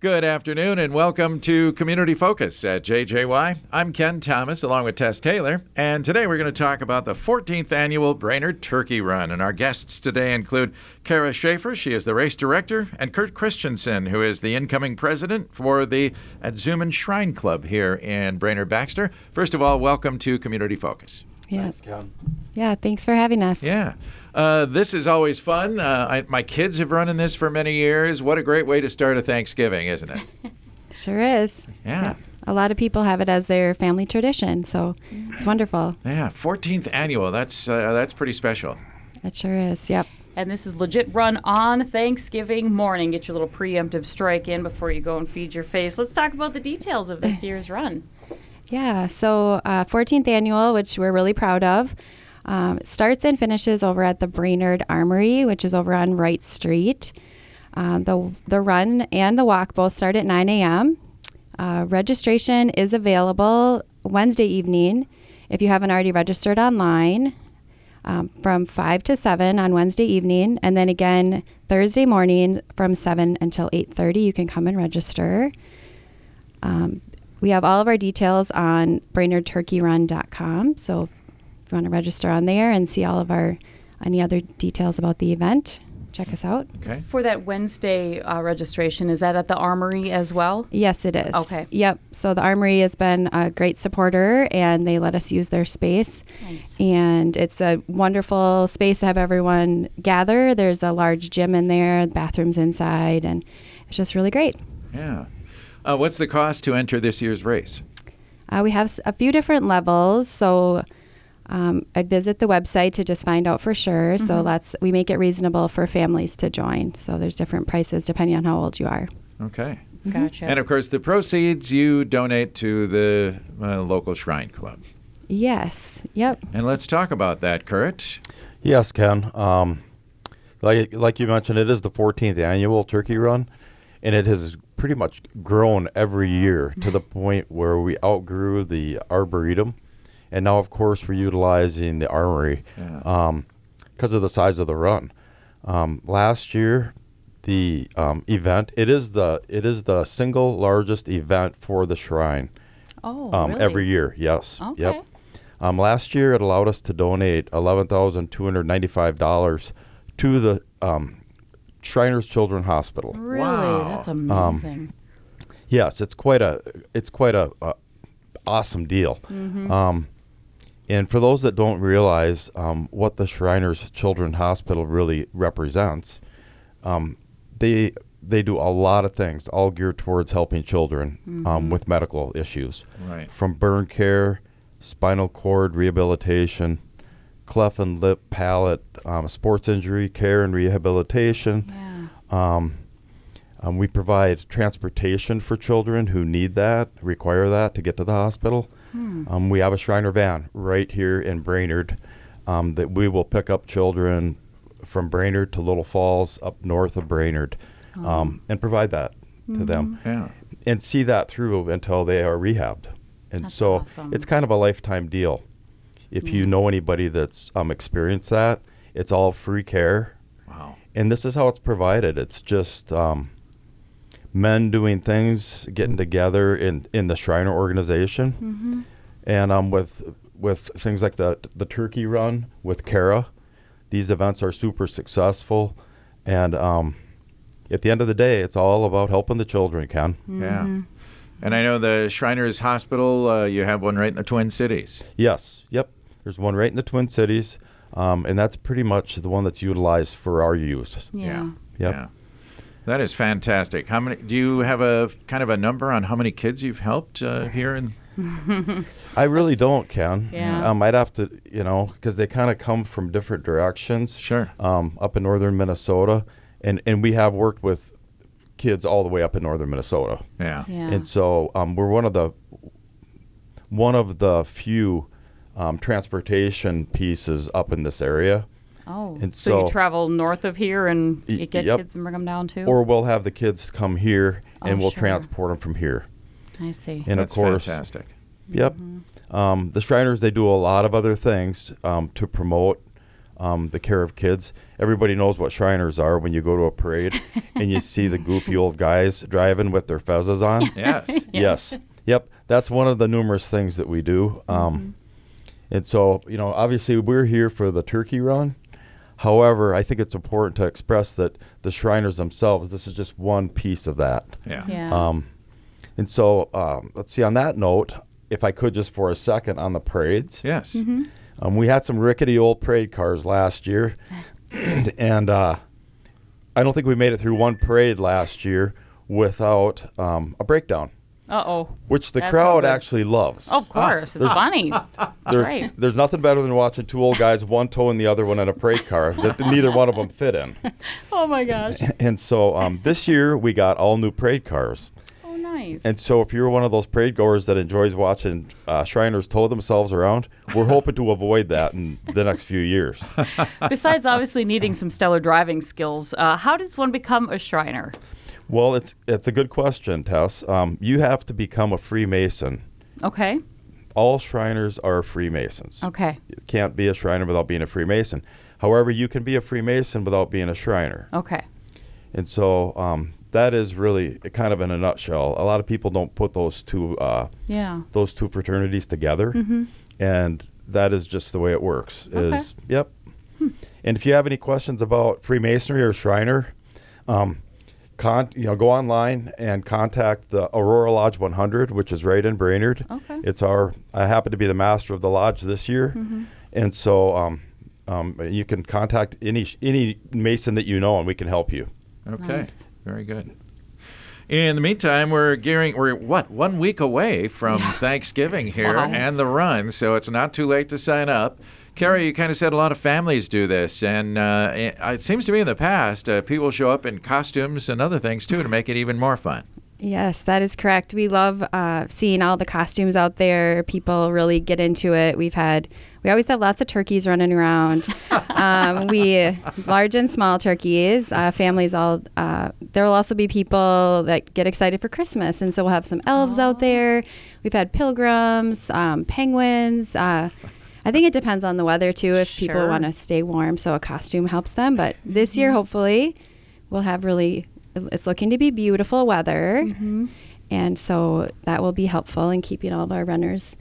Good afternoon and welcome to Community Focus at JJY. I'm Ken Thomas along with Tess Taylor, and today we're going to talk about the 14th annual Brainerd Turkey Run. And our guests today include Kara Schaefer, she is the race director, and Curt Christensen, who is the incoming president for the Aadzuhman Shrine Club here in Brainerd Baxter. First of all, welcome to Community Focus. Yeah. Thanks, Ken. Yeah, thanks for having us. Yeah. Uh, this is always fun. Uh, I, my kids have run in this for many years. What a great way to start a Thanksgiving, isn't it? Sure is. Yeah. A lot of people have it as their family tradition, so it's wonderful. Yeah, 14th annual. That's uh, that's pretty special. It sure is. Yep. And this is legit run on Thanksgiving morning. Get your little preemptive strike in before you go and feed your face. Let's talk about the details of this year's run. Yeah. So, uh, 14th annual, which we're really proud of, um, starts and finishes over at the Brainerd Armory, which is over on Wright Street. Uh, the the run and the walk both start at 9 a.m. Uh, registration is available Wednesday evening if you haven't already registered online. Um, from 5 to 7 on Wednesday evening and then again Thursday morning from 7 until 8:30 you can come and register. Um, we have all of our details on brainerdturkeyrun.com. So if you want to register on there and see all of our any other details about the event, check us out. Okay. For that Wednesday uh, registration, is that at the Armory as well? Yes, it is. Okay. Yep. So the Armory has been a great supporter and they let us use their space. Nice. And it's a wonderful space to have everyone gather. There's a large gym in there, bathrooms inside, and it's just really great. Yeah. Uh, what's the cost to enter this year's race? Uh, we have a few different levels, so um, I'd visit the website to just find out for sure. So that's we make it reasonable for families to join. So there's different prices depending on how old you are. Okay. Gotcha. And of course, the proceeds you donate to the uh, local shrine club. Yes. Yep. And let's talk about that, Curt. Yes, Ken. Um, like like you mentioned, it is the 14th annual turkey run, and it has pretty much grown every year to the point where we outgrew the arboretum, and now, of course, we're utilizing the armory Yeah. because of the size of the run. Um, last year, the um, event it is the it is the single largest event for the shrine oh, um, really? every year. Yes. Okay. Yep. Um, last year, it allowed us to donate eleven thousand two hundred ninety-five dollars to the um, Shriners Children Hospital. Really? Wow. That's amazing. Yes, it's quite a it's quite a, a awesome deal. Um, and for those that don't realize um, what the Shriners Children Hospital really represents, um, they they do a lot of things, all geared towards helping children um, with medical issues Right. from burn care, spinal cord rehabilitation, cleft and lip, palate, um, sports injury care and rehabilitation. yeah. Um, um, we provide transportation for children who need that, require that to get to the hospital. Um, we have a Shriner van right here in Brainerd um, that we will pick up children from Brainerd to Little Falls up north of Brainerd um, and provide that to them Yeah. and see that through until they are rehabbed. And That's so awesome. it's kind of a lifetime deal. If you know anybody that's um, experienced that, it's all free care. Wow. And this is how it's provided. It's just um, men doing things, getting together in, in the Shriner organization, and um, with with things like the the turkey run with Kara, these events are super successful, and um, at the end of the day, it's all about helping the children. Ken, Yeah. And I know the Shriners Hospital, uh, you have one right in the Twin Cities. yes, yep. There's one right in the Twin Cities, um, and that's pretty much the one that's utilized for our use. Yeah. Yep. Yeah. That is fantastic. How many? Do you have a kind of a number on how many kids you've helped uh, here? In I really don't, Ken. Yeah. Um, I'd have to, you know, because they kind of come from different directions. Sure. Um, up in northern Minnesota, and and we have worked with kids all the way up in northern Minnesota, yeah. Yeah. and so um, we're one of the one of the few um, transportation pieces up in this area. Oh. and so, you travel north of here and you get yep. kids and bring them down too? Or we'll have the kids come here, and Oh, we'll sure. transport them from here. I see. And That's of course, fantastic. Yep. Um, the Shriners they do a lot of other things um, to promote um, the care of kids. Everybody knows what Shriners are when you go to a parade and you see the goofy old guys driving with their fezzes on. Yes. Yes. Yep. That's one of the numerous things that we do. Um, And so, you know, obviously we're here for the turkey run. However, I think it's important to express that the Shriners themselves, this is just one piece of that. Yeah. Yeah. Um, and so, um, let's see, on that note, if I could just for a second on the parades. Yes. Um, we had some rickety old parade cars last year, and uh, I don't think we made it through one parade last year without um, a breakdown, Uh oh. which the That's no crowd good. actually loves. Of course. it's funny. That's there's, right. there's nothing better than watching two old guys, one towing the other one in a parade car that neither one of them fit in. Oh my gosh. And so um, this year we got all new parade cars. Oh, nice. And so if you're one of those parade goers that enjoys watching uh, Shriners tow themselves around, we're hoping to avoid that in the next few years. Besides obviously needing some stellar driving skills, uh, how does one become a Shriner? Well, it's it's a good question, Tess. Um, you have to become a Freemason. Okay. All Shriners are Freemasons. Okay. You can't be a Shriner without being a Freemason. However, you can be a Freemason without being a Shriner. Okay. And so um, that is really kind of in a nutshell. A lot of people don't put those two uh, Yeah. those two fraternities together, and that is just the way it works. Okay. Is yep. And if you have any questions about Freemasonry or Shriner, um, con- you know, go online and contact the Aurora Lodge 100, which is right in Brainerd. Okay. It's our. I happen to be the master of the lodge this year, and so um, um, you can contact any any Mason that you know, and we can help you. Okay. Nice. Very good. In the meantime, we're gearing. We're what one week away from Thanksgiving here Wow. and the run, so it's not too late to sign up. Carrie, you kind of said a lot of families do this, and uh, it, it seems to me in the past uh, people show up in costumes and other things too to make it even more fun. Yes, that is correct. We love uh, seeing all the costumes out there. People really get into it. We've had, we always have lots of turkeys running around. um, we, large and small turkeys, uh, families all, uh, there will also be people that get excited for Christmas. And so we'll have some elves out there. We've had pilgrims, um, penguins. Uh, I think it depends on the weather too, if people want to stay warm. So a costume helps them. But this year, hopefully, we'll have really it's looking to be beautiful weather and so that will be helpful in keeping all of our runners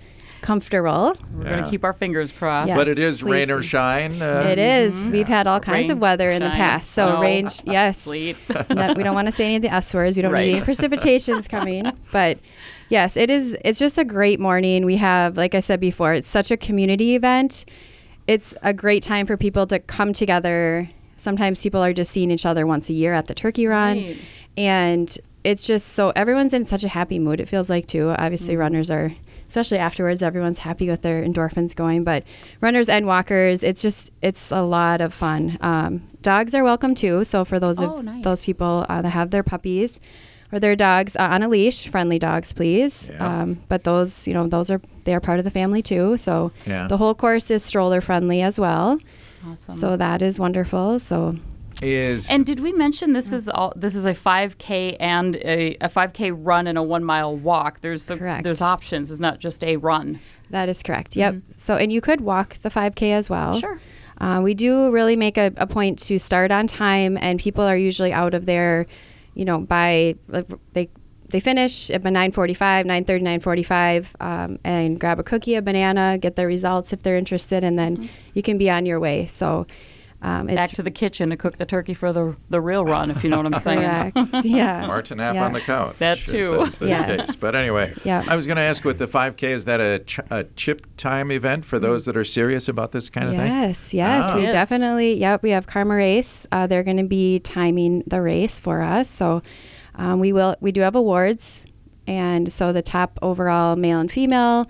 comfortable We're Yeah. going to keep our fingers crossed. Yes, but it is rain or shine. Uh, it is. we've had all kinds Rain, of weather in the past so snow, range yes Sleet. No, we don't want to say any of the s words we don't Right. need any precipitations coming but yes it is it's just a great morning we have like i said before it's such a community event it's a great time for people to come together sometimes people are just seeing each other once a year at the turkey run Right. and it's just so everyone's in such a happy mood it feels like too obviously runners are especially afterwards everyone's happy with their endorphins going but runners and walkers it's just it's a lot of fun um, dogs are welcome too so for those Oh, of nice. those people uh, that have their puppies or their dogs uh, on a leash friendly dogs please Yeah. um, but those you know those are they are part of the family too so Yeah. the whole course is stroller friendly as well Awesome. so that is wonderful so Is and did we mention this is all? This is a 5K and a, a 5K run and a one mile walk. There's a, Correct. there's options. It's not just a run. That is correct. Yep. So, and you could walk the 5K as well. Sure. Uh, we do really make a, a point to start on time, and people are usually out of there, you know, by like, they they finish at 9:45, 9:30, 9:45, um, and grab a cookie, a banana, get their results if they're interested, and then you can be on your way. So, um, it's Back to the kitchen to cook the turkey for the the real run, if you know what I'm saying. correct. yeah. Martin nap Yeah. on the couch. That too. that's the Yes. case. But anyway, Yeah. I was going to ask with the 5K, is that a, ch- a chip time event for those that are serious about this kind of thing? Yes, yes, Ah. we Yes. definitely. Yep, we have Karma Race. Uh, they're going to be timing the race for us, so um, we will. We do have awards, and so the top overall male and female,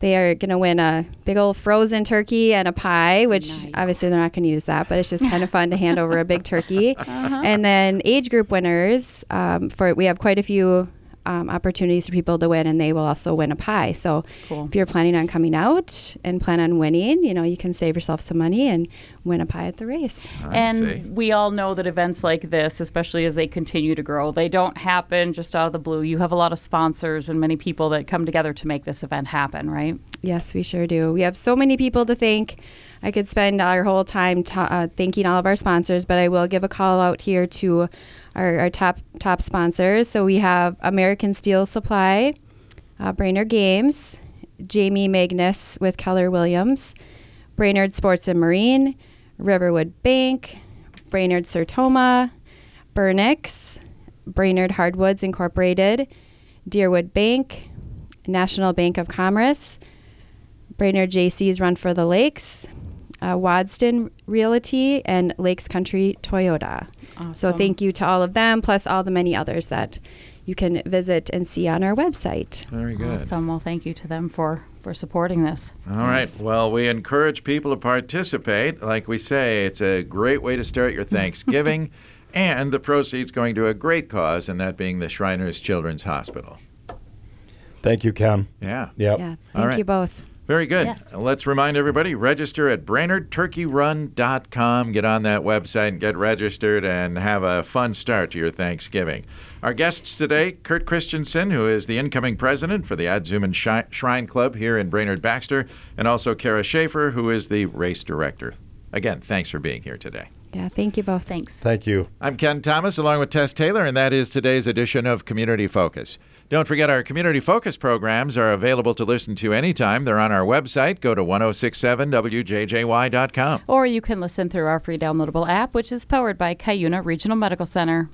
they are going to win a big old frozen turkey and a pie. Which Nice. obviously they're not going to use that, but it's just kind of fun to hand over a big turkey. Uh-huh. And then age group winners um, for we have quite a few. Um, opportunities for people to win, and they will also win a pie. So, Cool. if you're planning on coming out and plan on winning, you know, you can save yourself some money and win a pie at the race. I and see. we all know that events like this, especially as they continue to grow, they don't happen just out of the blue. You have a lot of sponsors and many people that come together to make this event happen, right? Yes, we sure do. We have so many people to thank. I could spend our whole time ta- uh, thanking all of our sponsors, but I will give a call out here to our, our top top sponsors. So we have American Steel Supply, uh, Brainerd Games, Jamie Magnus with Keller Williams, Brainerd Sports and Marine, Riverwood Bank, Brainerd Sertoma, Burnix, Brainerd Hardwoods Incorporated, Deerwood Bank, National Bank of Commerce, Brainerd Jaycees Run for the Lakes, uh, Wadston Realty, and Lakes Country Toyota. So thank you to all of them, plus all the many others that you can visit and see on our website. Very good. Awesome. Well, thank you to them for for supporting this. All right. Well, we encourage people to participate. Like we say, it's a great way to start your Thanksgiving, and the proceeds going to a great cause, and that being the Shriners Children's Hospital. Thank you, Ken. Yeah. Yep. Yeah, thank right. you both. Very good. Yes. Let's remind everybody register at BrainerdTurkeyRun.com. Get on that website and get registered and have a fun start to your Thanksgiving. Our guests today Curt Christensen, who is the incoming president for the Aadzuhman Shrine Club here in Brainerd Baxter, and also Kara Schaefer, who is the race director. Again, thanks for being here today. Yeah, thank you both. Thanks. Thank you. I'm Ken Thomas along with Tess Taylor, and that is today's edition of Community Focus. Don't forget our Community Focus programs are available to listen to anytime. They're on our website. Go to 1067wjjy.com. Or you can listen through our free downloadable app, which is powered by Cuyuna Regional Medical Center.